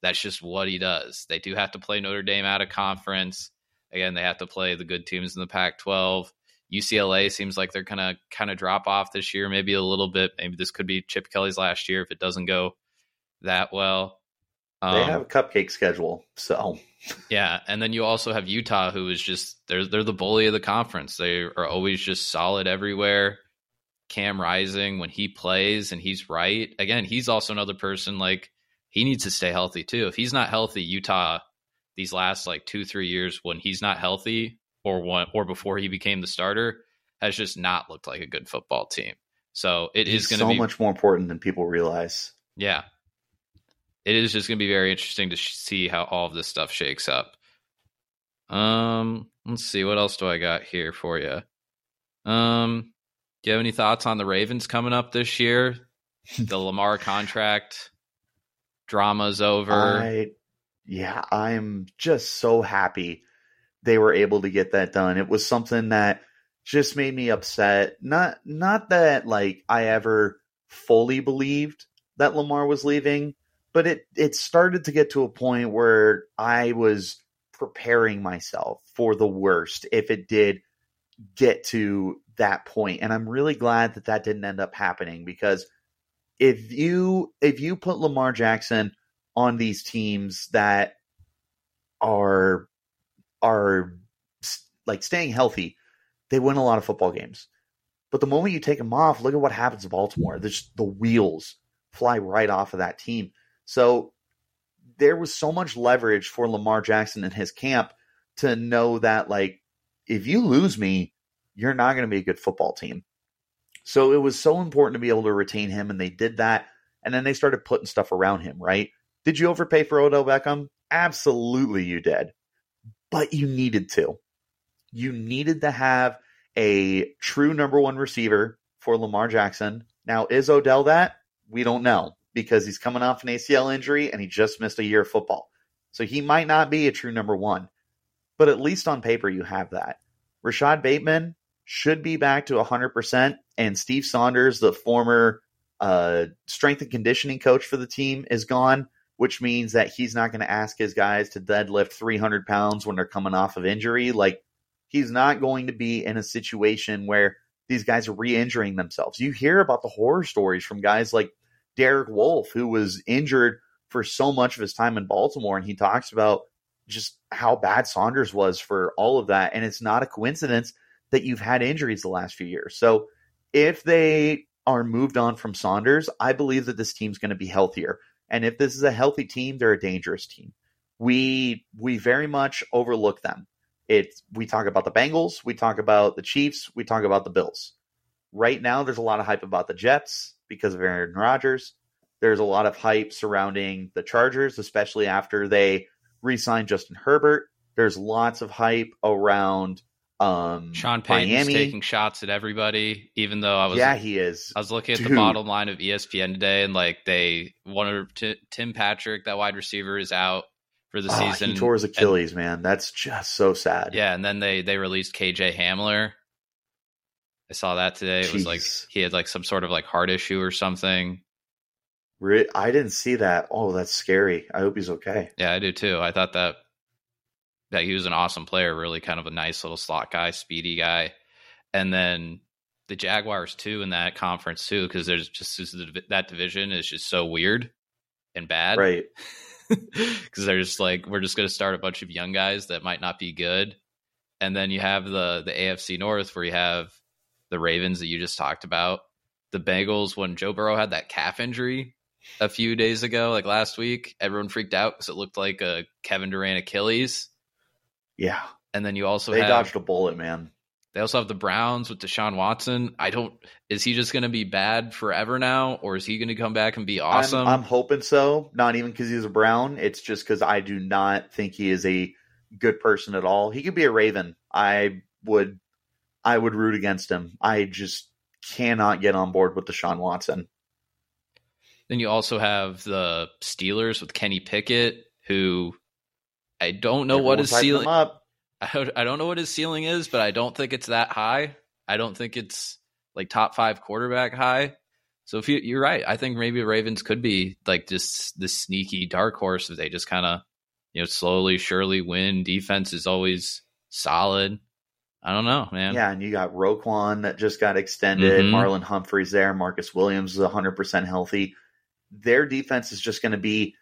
That's just what he does. They do have to play Notre Dame out of conference Again, they have to play the good teams in the Pac 12. UCLA seems like they're going to kind of drop off this year, maybe a little bit. Maybe this could be Chip Kelly's last year if it doesn't go that well. Um, they have a cupcake schedule, so yeah. And then you also have Utah, who is just they're they're the bully of the conference. They are always just solid everywhere. Cam Rising when he plays and he's right again, he's also another person like he needs to stay healthy too. If he's not healthy, Utah these last like two three years when he's not healthy or one or before he became the starter has just not looked like a good football team. So it he's is going to so be much more important than people realize. Yeah, it is just going to be very interesting to sh- see how all of this stuff shakes up. Um, let's see what else do I got here for you. Um, do you have any thoughts on the Ravens coming up this year? (laughs) the Lamar contract drama's over. I yeah, I'm just so happy they were able to get that done. It was something that just made me upset. Not not that like I ever fully believed that Lamar was leaving, but it it started to get to a point where I was preparing myself for the worst if it did get to that point. and I'm really glad that that didn't end up happening because if you if you put Lamar Jackson on these teams that are are like staying healthy, they win a lot of football games. But the moment you take them off, look at what happens to Baltimore. The wheels fly right off of that team. So there was so much leverage for Lamar Jackson and his camp to know that like if you lose me, you're not going to be a good football team. So it was so important to be able to retain him, and they did that. And then they started putting stuff around him, right? Did you overpay for Odell Beckham? Absolutely, you did. But you needed to. You needed to have a true number one receiver for Lamar Jackson. Now, is Odell that? We don't know because he's coming off an ACL injury and he just missed a year of football. So he might not be a true number one, but at least on paper, you have that. Rashad Bateman should be back to 100%. And Steve Saunders, the former uh, strength and conditioning coach for the team, is gone, which means that he's not going to ask his guys to deadlift 300 pounds when they're coming off of injury. Like, he's not going to be in a situation where these guys are re injuring themselves. You hear about the horror stories from guys like Derek Wolfe, who was injured for so much of his time in Baltimore, and he talks about just how bad Saunders was for all of that. And it's not a coincidence that you've had injuries the last few years. So if they are moved on from Saunders, I believe that this team's going to be healthier. And if this is a healthy team, they're a dangerous team. We we very much overlook them. It's we talk about the Bengals, we talk about the Chiefs, we talk about the Bills. Right now, there's a lot of hype about the Jets because of Aaron Rodgers. There's a lot of hype surrounding the Chargers, especially after they re-signed Justin Herbert. There's lots of hype around um, Sean Payton's Miami. taking shots at everybody, even though I was yeah he is. I was looking at Dude. the bottom line of ESPN today, and like they wanted T- Tim Patrick, that wide receiver, is out for the oh, season. He tore his Achilles, and, man. That's just so sad. Yeah, and then they they released KJ Hamler, I saw that today. It Jeez. was like he had like some sort of like heart issue or something. I didn't see that. Oh, that's scary. I hope he's okay. Yeah, I do too. I thought that that he was an awesome player, really kind of a nice little slot guy, speedy guy. And then the Jaguars too in that conference too, because there's just that division is just so weird and bad, right? (laughs) Because they're just like we're just going to start a bunch of young guys that might not be good, and then you have the the AFC North where you have the Ravens that you just talked about, the Bengals when Joe Burrow had that calf injury a few days ago, like last week, everyone freaked out because it looked like a Kevin Durant Achilles. Yeah. And then you also they have, dodged a bullet, man. They also have the Browns with Deshaun Watson. I don't. Is he just going to be bad forever now, or is he going to come back and be awesome? I'm, I'm hoping so. Not even because he's a Brown. It's just because I do not think he is a good person at all. He could be a Raven. I would I would root against him. I just cannot get on board with Deshaun Watson. Then you also have the Steelers with Kenny Pickett, who I don't know what his ceiling. (laughs) I I don't know what his ceiling is, but I don't think it's that high. I don't think it's like top five quarterback high. So if you, you're right, I think maybe Ravens could be like just this sneaky dark horse if they just kind of you know slowly, surely win. Defense is always solid. I don't know, man. Yeah, and you got Roquan that just got extended. Mm-hmm. Marlon Humphrey's there. Marcus Williams is 100% healthy. Their defense is just going to be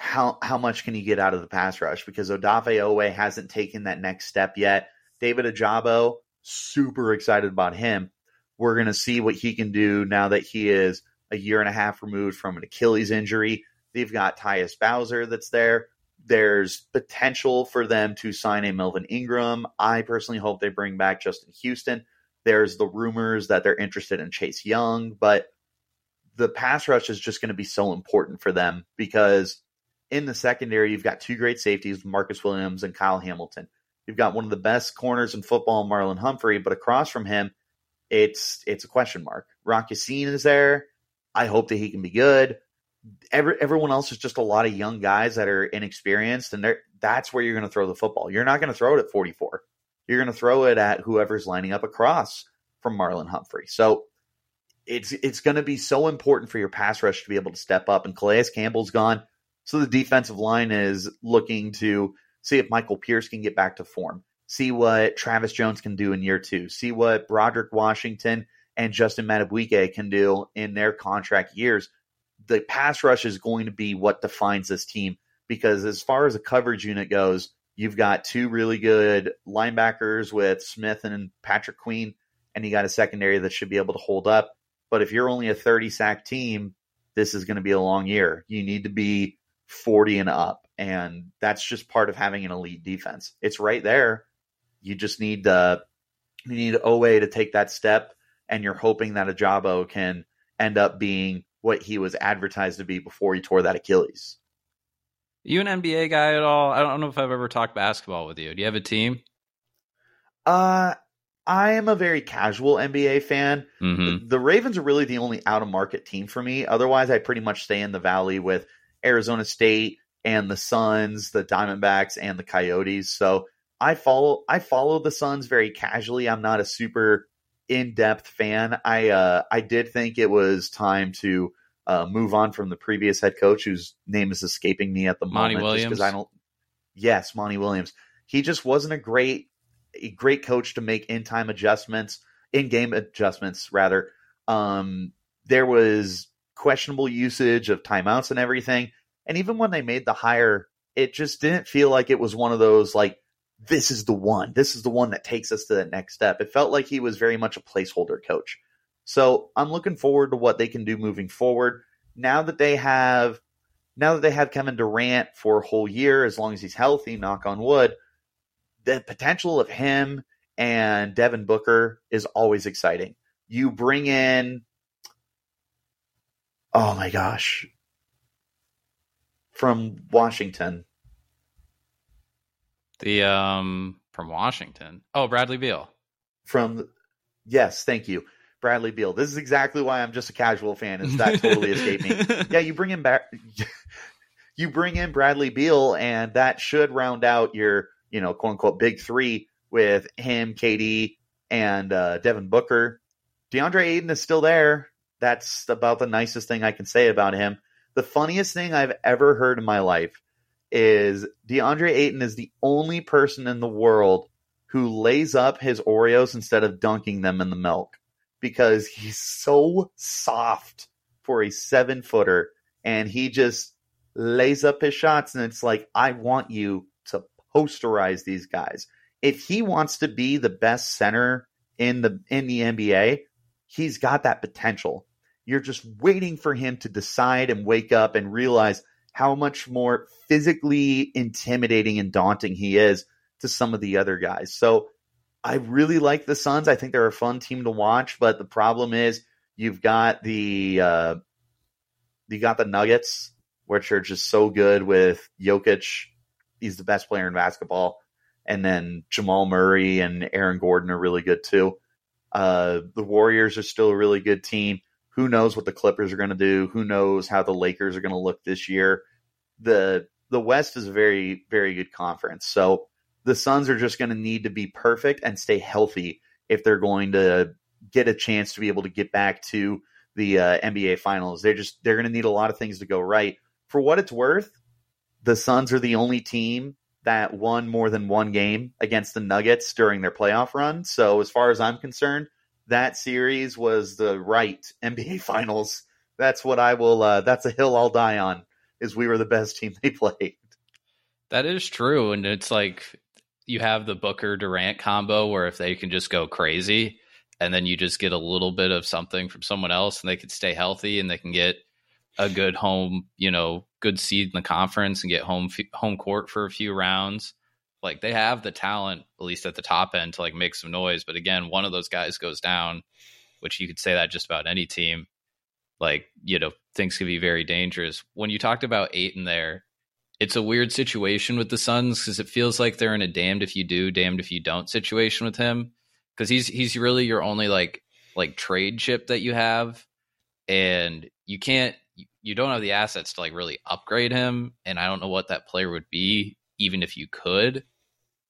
how how much can you get out of the pass rush because Odafe Oweh hasn't taken that next step yet. David Ojabo, super excited about him. We're going to see what he can do now that he is a year and a half removed from an Achilles injury. They've got Tyus Bowser that's there. There's potential for them to sign a Melvin Ingram. I personally hope they bring back Justin Houston. There's the rumors that they're interested in Chase Young, but the pass rush is just going to be so important for them because in the secondary, you've got two great safeties, Marcus Williams and Kyle Hamilton. You've got one of the best corners in football, Marlon Humphrey, but across from him, it's it's a question mark. Rock Ya-Sin is there. I hope that he can be good every, everyone else is just a lot of young guys that are inexperienced, and that's where you're going to throw the football. You're not going to throw it at 44. You're going to throw it at whoever's lining up across from Marlon Humphrey. So it's it's going to be so important for your pass rush to be able to step up. And Calais Campbell's gone, so the defensive line is looking to see if Michael Pierce can get back to form, see what Travis Jones can do in year two, see what Broderick Washington and Justin Madubuike can do in their contract years. The pass rush is going to be what defines this team because as far as a coverage unit goes, you've got two really good linebackers with Smith and Patrick Queen, and you got a secondary that should be able to hold up. But if you're only a 30 sack team, this is going to be a long year. You need to be 40 and up. And that's just part of having an elite defense. It's right there. You just need uh, you need Oweh to take that step, and you're hoping that Ojabo can end up being what he was advertised to be before he tore that Achilles. You an NBA guy at all? I don't know if I've ever talked basketball with you. Do you have a team? Uh I am a very casual NBA fan. Mm-hmm. The Ravens are really the only out of market team for me. Otherwise, I pretty much stay in the valley with Arizona State and the Suns, the Diamondbacks, and the Coyotes. So I follow I follow the Suns very casually. I'm not a super in depth fan. I uh, I did think it was time to uh, move on from the previous head coach, whose name is escaping me at the Monty moment. Williams. Because I don't. Yes, Monty Williams. He just wasn't a great a great coach to make in time adjustments, in game adjustments rather. Um, there was questionable usage of timeouts and everything. And even when they made the hire, it just didn't feel like it was one of those like this is the one. This is the one that takes us to the next step. It felt like he was very much a placeholder coach. So I'm looking forward to what they can do moving forward. Now that they have now that they have Kevin Durant for a whole year, as long as he's healthy, knock on wood, the potential of him and Devin Booker is always exciting. You bring in oh my gosh. From Washington. The um from Washington. Oh, Bradley Beal. From yes, thank you. Bradley Beal. This is exactly why I'm just a casual fan. Is that totally (laughs) escaped me? Yeah, you bring him back. (laughs) you bring in Bradley Beal, and that should round out your, you know, quote unquote big three with him, KD, and uh, Devin Booker. DeAndre Ayton is still there. That's about the nicest thing I can say about him. The funniest thing I've ever heard in my life is DeAndre Ayton is the only person in the world who lays up his Oreos instead of dunking them in the milk because he's so soft for a seven footer and he just lays up his shots and it's like I want you to posterize these guys. If he wants to be the best center in the in the NBA, he's got that potential. You're just waiting for him to decide and wake up and realize how much more physically intimidating and daunting he is to some of the other guys. So I really like the Suns. I think they're a fun team to watch, but the problem is you've got the uh, you got the Nuggets, which are just so good with Jokic. He's the best player in basketball, and then Jamal Murray and Aaron Gordon are really good too. Uh, the Warriors are still a really good team. Who knows what the Clippers are going to do? Who knows how the Lakers are going to look this year? The the West is a very very good conference. So the Suns are just going to need to be perfect and stay healthy if they're going to get a chance to be able to get back to the uh, NBA Finals. They're just they're going to need a lot of things to go right. For what it's worth, the Suns are the only team that won more than one game against the Nuggets during their playoff run. So as far as I'm concerned, that series was the right NBA (laughs) Finals. That's what I will. Uh, that's a hill I'll die on. Is we were the best team they (laughs) played. That is true, and it's like you have the Booker Durant combo where if they can just go crazy, and then you just get a little bit of something from someone else, and they can stay healthy, and they can get a good home, you know, good seed in the conference, and get home home court for a few rounds. Like they have the talent, at least at the top end, to like make some noise. But again, one of those guys goes down, which you could say that just about any team. Like you know, things can be very dangerous. When you talked about Ayton there, it's a weird situation with the Suns because it feels like they're in a damned if you do, damned if you don't situation with him. Because he's he's really your only like like trade chip that you have, and you can't you don't have the assets to like really upgrade him. And I don't know what that player would be, even if you could.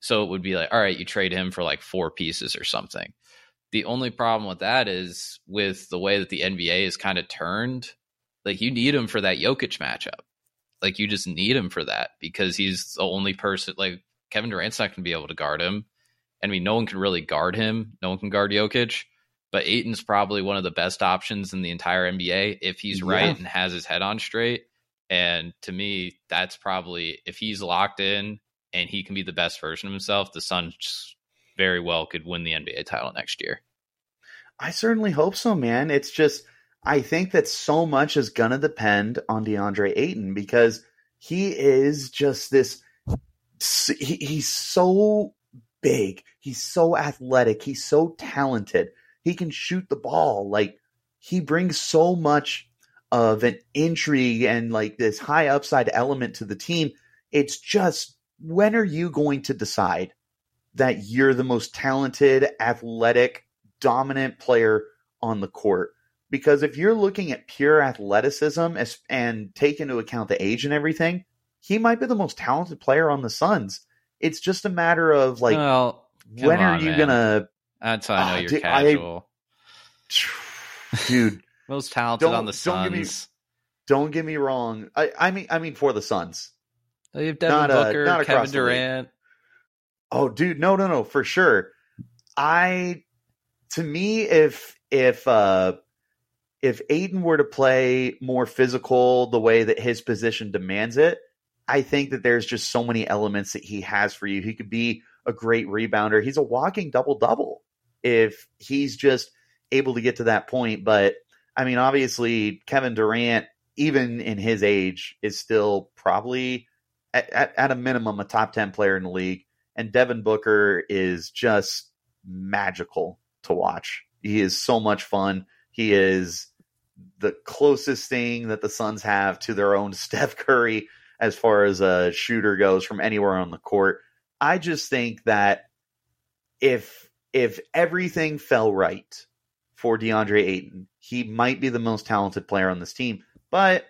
So it would be like, all right, you trade him for like four pieces or something. The only problem with that is with the way that the NBA is kind of turned. Like you need him for that Jokic matchup. Like you just need him for that because he's the only person. Like Kevin Durant's not going to be able to guard him. I mean, no one can really guard him. No one can guard Jokic. But Ayton's probably one of the best options in the entire NBA if he's yeah. right and has his head on straight. And to me, that's probably if he's locked in and he can be the best version of himself, the Suns very well could win the NBA title next year. I certainly hope so, man. It's just I think that so much is gonna depend on DeAndre Ayton because he is just this. He, he's so big. He's so athletic. He's so talented. He can shoot the ball. Like he brings so much of an intrigue and like this high upside element to the team. It's just when are you going to decide that you're the most talented, athletic, dominant player on the court? Because if you're looking at pure athleticism and take into account the age and everything, he might be the most talented player on the Suns. It's just a matter of like, well, when on, are you man. gonna? That's how I know uh, you're dude, casual, I, (sighs) dude. Most talented on the Suns. Don't get me, don't get me wrong. I, I mean, I mean for the Suns. You have Devin not Booker, a, Kevin Durant. Oh, dude, no, no, no, for sure. I, to me, if if uh if Ayton were to play more physical the way that his position demands it, I think that there's just so many elements that he has for you. He could be a great rebounder. He's a walking double double if he's just able to get to that point. But I mean, obviously, Kevin Durant, even in his age, is still probably at, at, at, a minimum a top 10 player in the league. And Devin Booker is just magical to watch. He is so much fun. He is the closest thing that the Suns have to their own (laughs) Steph Curry as far as a shooter goes from anywhere on the court. I just think that if if everything fell right for DeAndre Ayton, he might be the most talented player on this team. But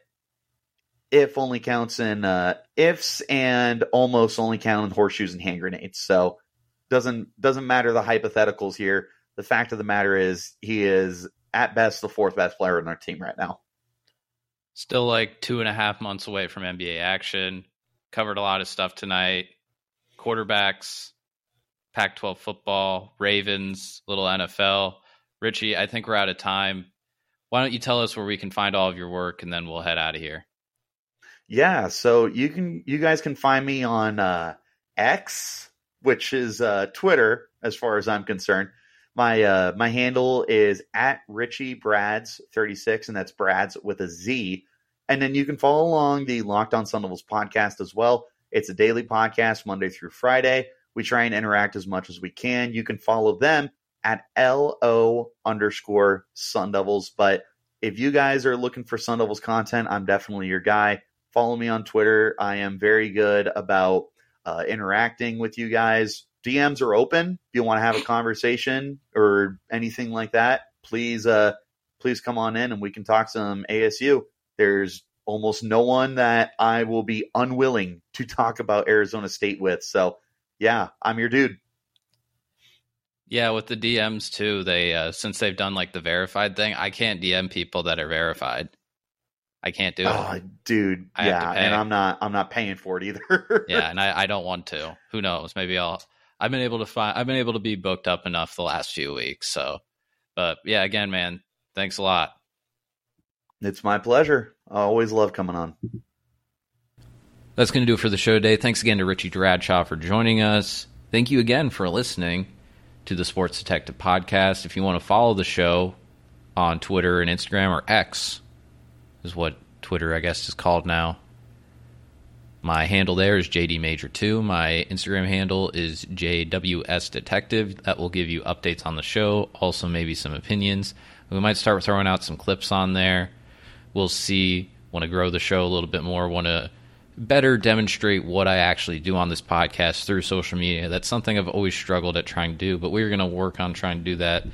if only counts in uh, ifs and almost only count in horseshoes and hand grenades. So doesn't doesn't matter the hypotheticals here. The fact of the matter is he is at best the fourth best player on our team right now. Still like two and a half months away from NBA action. Covered a lot of stuff tonight. Quarterbacks, Pac 12 football, Ravens, little NFL. Richie, I think we're out of time. Why don't you tell us where we can find all of your work and then we'll head out of here? Yeah, so you can you guys can find me on uh, X, which is uh, Twitter, as far as I'm concerned. My uh, my handle is at Richie Brads thirty six, and that's Brads with a Z. And then you can follow along the Locked On Sun Devils podcast as well. It's a daily podcast, Monday through Friday. We try and interact as much as we can. You can follow them at LO underscore Sun Devils. But if you guys are looking for Sun Devils content, I'm definitely your guy. Follow me on Twitter. I am very good about uh, interacting with you guys. DMs are open. If you want to have a conversation or anything like that, please uh, please come on in and we can talk some ASU. There's almost no one that I will be unwilling to talk about Arizona State with. So, yeah, I'm your dude. Yeah, with the DMs too, they uh, since they've done like the verified thing, I can't DM people that are verified. I can't do it. Oh, dude. I yeah, and I'm not I'm not paying for it either. (laughs) yeah, and I, I don't want to. Who knows? Maybe I'll I've been able to find I've been able to be booked up enough the last few weeks. So but yeah, again, man, thanks a lot. It's my pleasure. I always love coming on. That's going to do it for the show today. Thanks again to Richie Bradshaw for joining us. Thank you again for listening to the Sports Detective Podcast. If you want to follow the show on Twitter and Instagram or X, is what Twitter, I guess, is called now. My handle there is JD Major 2. My Instagram handle is JWS Detective. That will give you updates on the show, also maybe some opinions. We might start throwing out some clips on there. We'll see. Want to grow the show a little bit more. Want to better demonstrate what I actually do on this podcast through social media. That's something I've always struggled at trying to do, but we're going to work on trying to do that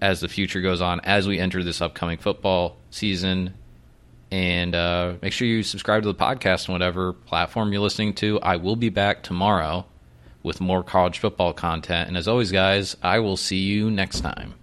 as the future goes on, as we enter this upcoming football season and uh, make sure you subscribe to the podcast on whatever platform you're listening to. I will be back tomorrow with more college football content. And as always, guys, I will see you next time.